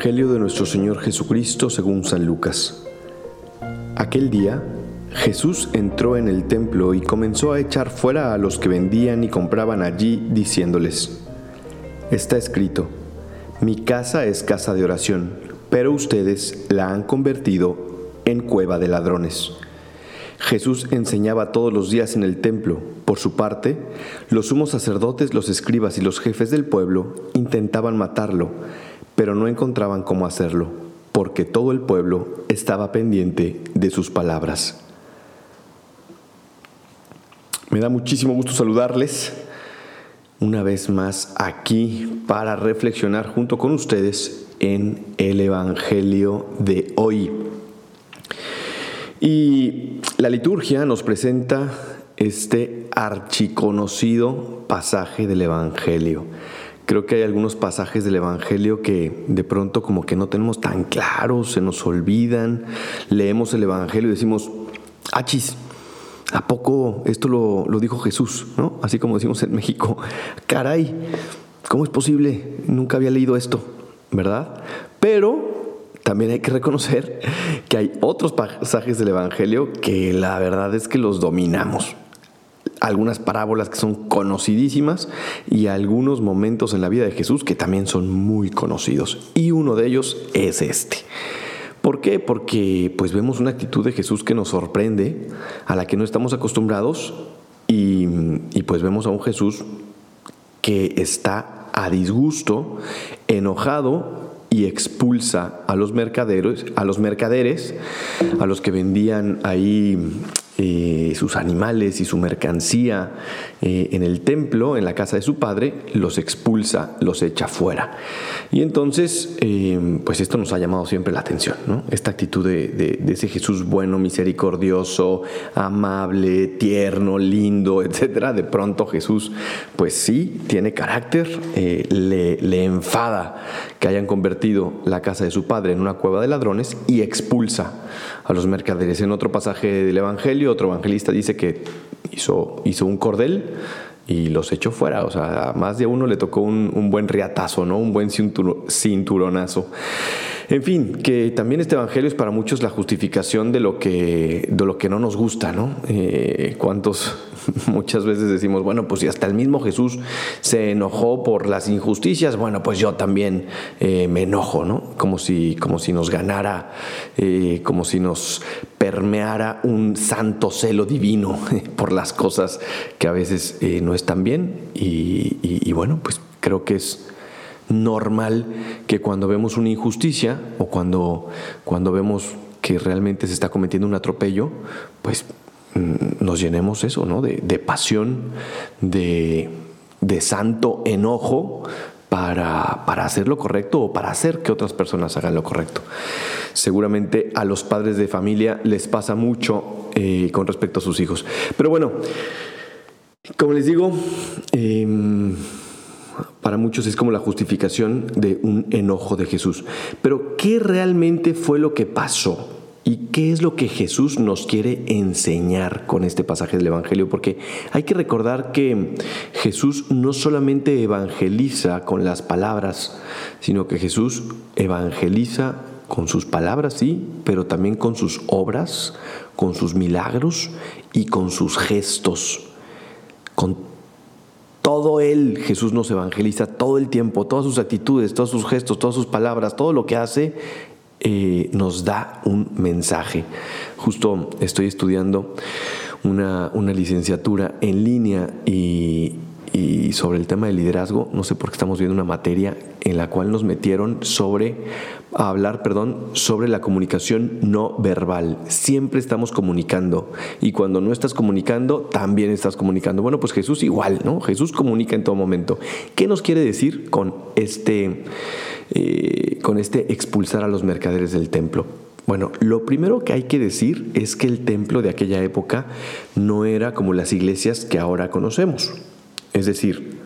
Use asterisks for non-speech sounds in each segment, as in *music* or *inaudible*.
Evangelio de nuestro Señor Jesucristo según San Lucas. Aquel día, Jesús entró en el templo y comenzó a echar fuera a los que vendían y compraban allí, diciéndoles, Está escrito, mi casa es casa de oración, pero ustedes la han convertido en cueva de ladrones. Jesús enseñaba todos los días en el templo. Por su parte, los sumos sacerdotes, los escribas y los jefes del pueblo intentaban matarlo pero no encontraban cómo hacerlo, porque todo el pueblo estaba pendiente de sus palabras. Me da muchísimo gusto saludarles una vez más aquí para reflexionar junto con ustedes en el Evangelio de hoy. Y la liturgia nos presenta este archiconocido pasaje del Evangelio creo que hay algunos pasajes del Evangelio que de pronto como que no tenemos tan claros, se nos olvidan, leemos el Evangelio y decimos, achis, ¿a poco esto lo, dijo Jesús? ¿no? Así como decimos en México, caray, ¿cómo es posible? Nunca había leído esto, ¿verdad? Pero también hay que reconocer que hay otros pasajes del Evangelio que la verdad es que los dominamos algunas parábolas que son conocidísimas y algunos momentos en la vida de Jesús que también son muy conocidos. Y uno de ellos es este. ¿Por qué? Porque pues vemos una actitud de Jesús que nos sorprende, a la que no estamos acostumbrados y, pues vemos a un Jesús que está a disgusto, enojado y expulsa a los mercaderos, a los mercaderes, a los que vendían ahí eh, sus animales y su mercancía eh, en el templo, en la casa de su padre, los expulsa, los echa fuera. Y entonces, eh, pues esto nos ha llamado siempre la atención, ¿no? Esta actitud de, ese Jesús bueno, misericordioso, amable, tierno, lindo, *laughs* etcétera. De pronto Jesús, pues sí, tiene carácter, le, le enfada que hayan convertido la casa de su padre en una cueva de ladrones y expulsa a los mercaderes. En otro pasaje del Evangelio, otro evangelista dice que hizo, hizo un cordel y los echó fuera. O sea, a más de uno le tocó un, buen riatazo, ¿no? Un buen cinturonazo. En fin, que también este evangelio es para muchos la justificación de lo que, de lo que no nos gusta, ¿no? Eh, ¿Cuántos *laughs* muchas veces decimos, bueno, pues si hasta el mismo Jesús se enojó por las injusticias, bueno, pues yo también eh, me enojo, ¿no? Como si, como si nos ganara, eh, como si nos permeara un santo celo divino *laughs* por las cosas que a veces no están bien. y bueno, pues creo que es normal que cuando vemos una injusticia o cuando, cuando vemos que realmente se está cometiendo un atropello, pues mm, nos llenemos eso, ¿no? De, pasión, de, santo enojo para, hacer lo correcto o para hacer que otras personas hagan lo correcto. Seguramente a los padres de familia les pasa mucho eh, con respecto a sus hijos. Pero bueno, como les digo, em, para muchos es como la justificación de un enojo de Jesús. Pero ¿qué realmente fue lo que pasó? ¿Y qué es lo que Jesús nos quiere enseñar con este pasaje del Evangelio? Porque hay que recordar que Jesús no solamente evangeliza con las palabras, sino que Jesús evangeliza con sus palabras, sí, pero también con sus obras, con sus milagros y con sus gestos, con todo Él, Jesús nos evangeliza todo el tiempo, todas sus actitudes, todos sus gestos, todas sus palabras, todo lo que hace, eh, nos da un mensaje. Justo estoy estudiando una, una licenciatura en línea y, y sobre el tema del liderazgo, no sé por qué estamos viendo una materia en la cual nos metieron sobre a hablar, perdón, sobre la comunicación no verbal. Siempre estamos comunicando y cuando no estás comunicando, también estás comunicando. Bueno, pues Jesús igual, ¿no? Jesús comunica en todo momento. ¿Qué nos quiere decir con este, eh, con este expulsar a los mercaderes del templo? Bueno, lo primero que hay que decir es que el templo de aquella época no era como las iglesias que ahora conocemos. Es decir,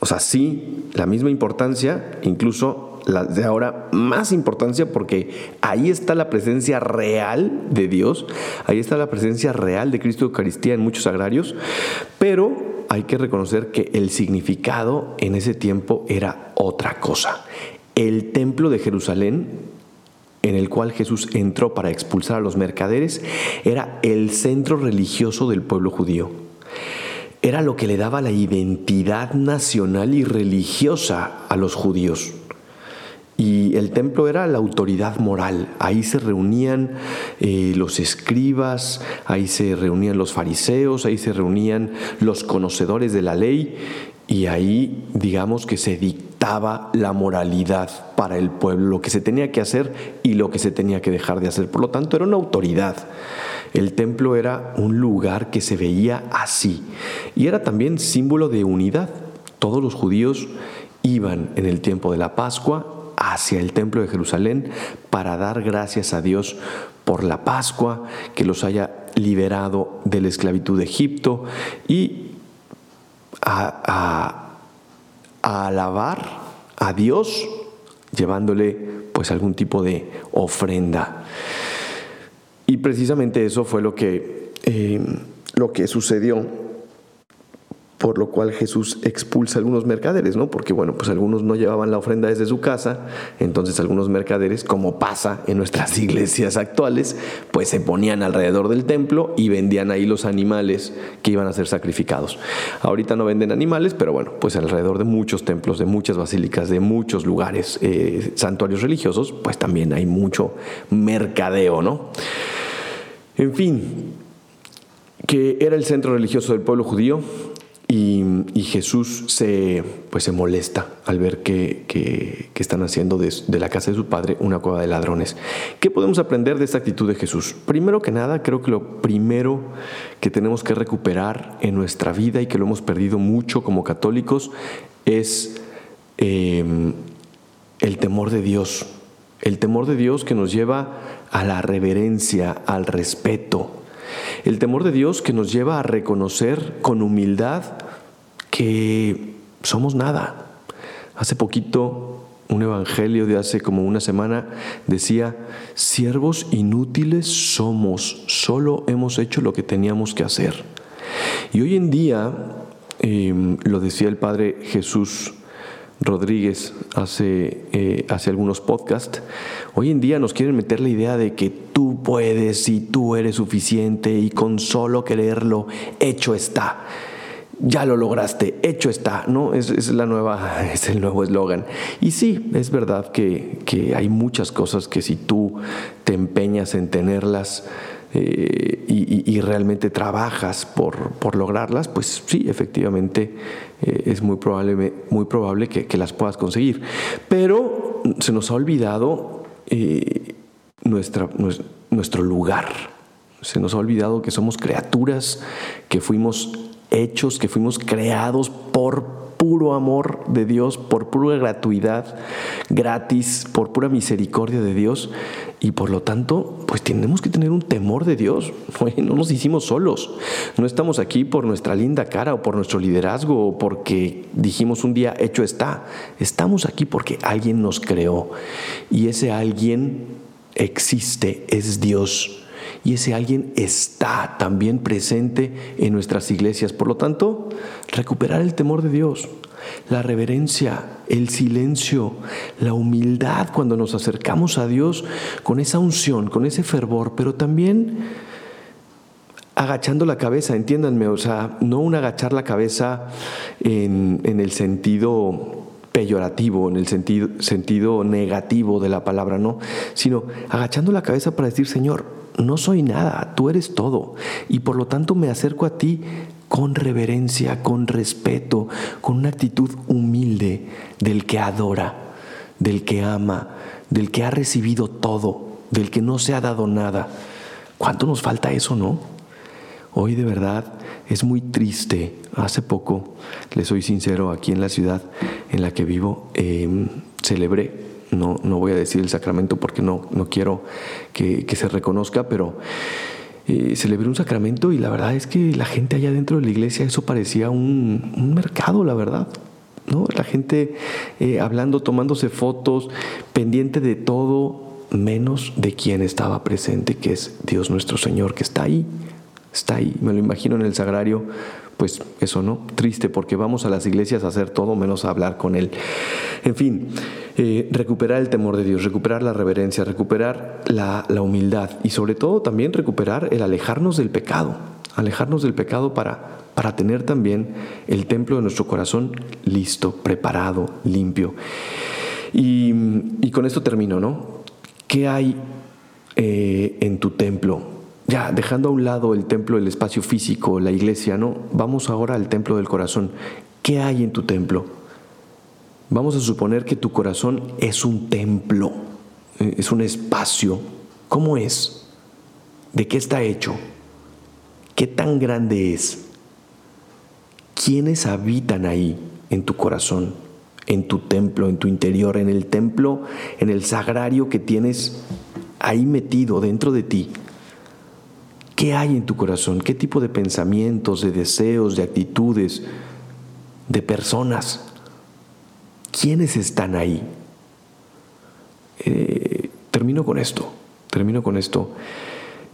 o sea, sí, la misma importancia, incluso la de ahora más importancia porque ahí está la presencia real de Dios, ahí está la presencia real de Cristo Eucaristía en muchos agrarios, pero hay que reconocer que el significado en ese tiempo era otra cosa. el templo de Jerusalén, en el cual Jesús entró para expulsar a los mercaderes, era el centro religioso del pueblo judío. Era lo que le daba la identidad nacional y religiosa a los judíos. Y el templo era la autoridad moral. Ahí se reunían eh, los escribas, ahí se reunían los fariseos, ahí se reunían los conocedores de la ley y ahí digamos que se dictaba la moralidad para el pueblo, lo que se tenía que hacer y lo que se tenía que dejar de hacer. Por lo tanto, era una autoridad. El templo era un lugar que se veía así y era también símbolo de unidad. Todos los judíos iban en el tiempo de la Pascua hacia el templo de Jerusalén para dar gracias a Dios por la Pascua, que los haya liberado de la esclavitud de Egipto y a, alabar a Dios llevándole pues algún tipo de ofrenda. Precisamente eso fue lo que, eh, lo que sucedió por lo cual Jesús expulsa a algunos mercaderes, ¿no? Porque bueno, pues algunos no llevaban la ofrenda desde su casa, entonces algunos mercaderes, como pasa en nuestras *laughs* iglesias actuales, pues se ponían alrededor del templo y vendían ahí los animales que iban a ser sacrificados. Ahorita no venden animales, pero bueno, pues alrededor de muchos templos, de muchas basílicas, de muchos lugares, eh, santuarios religiosos, pues también hay mucho mercadeo, ¿no? En fin, que era el centro religioso del pueblo judío, y, Jesús se, pues se molesta al ver que, que, están haciendo de, de, la casa de su padre una cueva de ladrones. ¿Qué podemos aprender de esta actitud de Jesús? Primero que nada, creo que lo primero que tenemos que recuperar en nuestra vida y que lo hemos perdido mucho como católicos es em, el temor de Dios. El temor de Dios que nos lleva a la reverencia, al respeto, el temor de Dios que nos lleva a reconocer con humildad que somos nada. Hace poquito un evangelio de hace como una semana decía, siervos inútiles somos, solo hemos hecho lo que teníamos que hacer. Y hoy en día, em, lo decía el Padre Jesús Rodríguez hace, eh, hace algunos podcasts, hoy en día nos quieren meter la idea de que tú puedes y tú eres suficiente y con solo quererlo, hecho está. Ya lo lograste, hecho está, ¿no? Es, la nueva, *laughs* es el nuevo eslogan. Y sí, es verdad que, que hay muchas cosas que si tú te empeñas en tenerlas, eh, y, realmente trabajas por, lograrlas, pues sí, efectivamente eh, es muy probable, muy probable que, las puedas conseguir. Pero se nos ha olvidado eh, nuestra, nuestro lugar. Se nos ha olvidado que somos criaturas, que fuimos hechos, que fuimos creados por puro amor de Dios, por pura gratuidad, gratis, por pura misericordia de Dios. Y por lo tanto, pues tenemos que tener un temor de Dios. *laughs* No nos hicimos solos. No estamos aquí por nuestra linda cara o por nuestro liderazgo o porque dijimos un día hecho está. Estamos aquí porque alguien nos creó. Y ese alguien existe, es Dios y ese alguien está también presente en nuestras iglesias. Por lo tanto, recuperar el temor de Dios, la reverencia, el silencio, la humildad cuando nos acercamos a Dios con esa unción, con ese fervor, pero también agachando la cabeza, entiéndanme, o sea, no un agachar la cabeza en, el sentido peyorativo, en el sentido, sentido negativo de la palabra, no, sino agachando la cabeza para decir, Señor, no soy nada, tú eres todo. Y por lo tanto me acerco a ti con reverencia, con respeto, con una actitud humilde del que adora, del que ama, del que ha recibido todo, del que no se ha dado nada. ¿Cuánto nos falta eso, no? Hoy de verdad es muy triste. Hace poco, le soy sincero, aquí en la ciudad en la que vivo, em, celebré no, no voy a decir el sacramento porque no, no quiero que, se reconozca, pero eh, celebré un sacramento y la verdad es que la gente allá dentro de la iglesia eso parecía un, mercado, la verdad. ¿no? La gente eh, hablando, tomándose fotos, pendiente de todo, menos de quien estaba presente, que es Dios nuestro Señor, que está ahí, está ahí. Me lo imagino en el sagrario pues eso, ¿no? Triste porque vamos a las iglesias a hacer todo menos a hablar con Él. En fin, eh, recuperar el temor de Dios, recuperar la reverencia, recuperar la, la humildad y sobre todo también recuperar el alejarnos del pecado, alejarnos del pecado para, para tener también el templo de nuestro corazón listo, preparado, limpio. Y, y con esto termino, ¿no? ¿Qué hay eh, en tu templo? Ya, dejando a un lado el templo, el espacio físico, la iglesia, ¿no? Vamos ahora al templo del corazón. ¿Qué hay en tu templo? Vamos a suponer que tu corazón es un templo, eh, es un espacio. ¿Cómo es? ¿De qué está hecho? ¿Qué tan grande es? ¿Quiénes habitan ahí en tu corazón, en tu templo, en tu interior, en el templo, en el sagrario que tienes ahí metido dentro de ti? ¿Qué hay en tu corazón? ¿Qué tipo de pensamientos, de deseos, de actitudes, de personas? ¿Quiénes están ahí? Eh, termino con esto, termino con esto.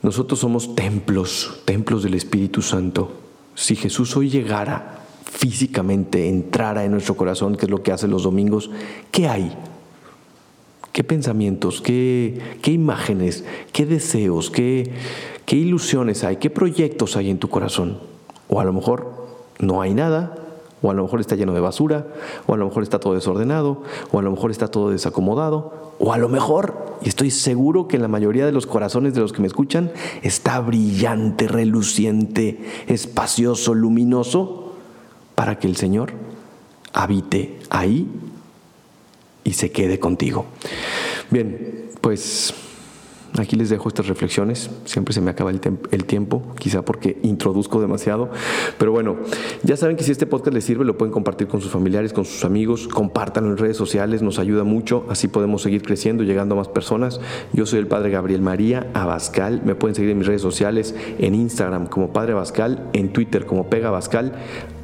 Nosotros somos templos, templos del Espíritu Santo. Si Jesús hoy llegara físicamente, entrara en nuestro corazón, que es lo que hace los domingos, ¿qué hay? ¿Qué pensamientos, qué, qué imágenes, qué deseos, qué, ¿Qué ilusiones hay? ¿Qué proyectos hay en tu corazón? O a lo mejor no hay nada, o a lo mejor está lleno de basura, o a lo mejor está todo desordenado, o a lo mejor está todo desacomodado, o a lo mejor, y estoy seguro que en la mayoría de los corazones de los que me escuchan, está brillante, reluciente, espacioso, luminoso, para que el Señor habite ahí y se quede contigo. Bien, pues Aquí les dejo estas reflexiones. Siempre se me acaba el, tiempo, quizá porque introduzco demasiado. Pero bueno, ya saben que si este podcast les sirve, lo pueden compartir con sus familiares, con sus amigos. Compártanlo en redes sociales, nos ayuda mucho. Así podemos seguir creciendo, llegando a más personas. Yo soy el Padre Gabriel María Abascal. Me pueden seguir en mis redes sociales, en Instagram como Padre Abascal, en Twitter como Pega Abascal.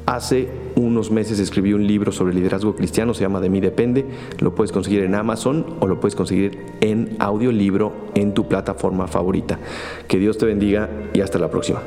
Hace unos meses escribí un libro sobre liderazgo cristiano, se llama De mí depende. Lo puedes conseguir en Amazon o lo puedes conseguir en audiolibro en tu plataforma favorita. Que Dios te bendiga y hasta la próxima.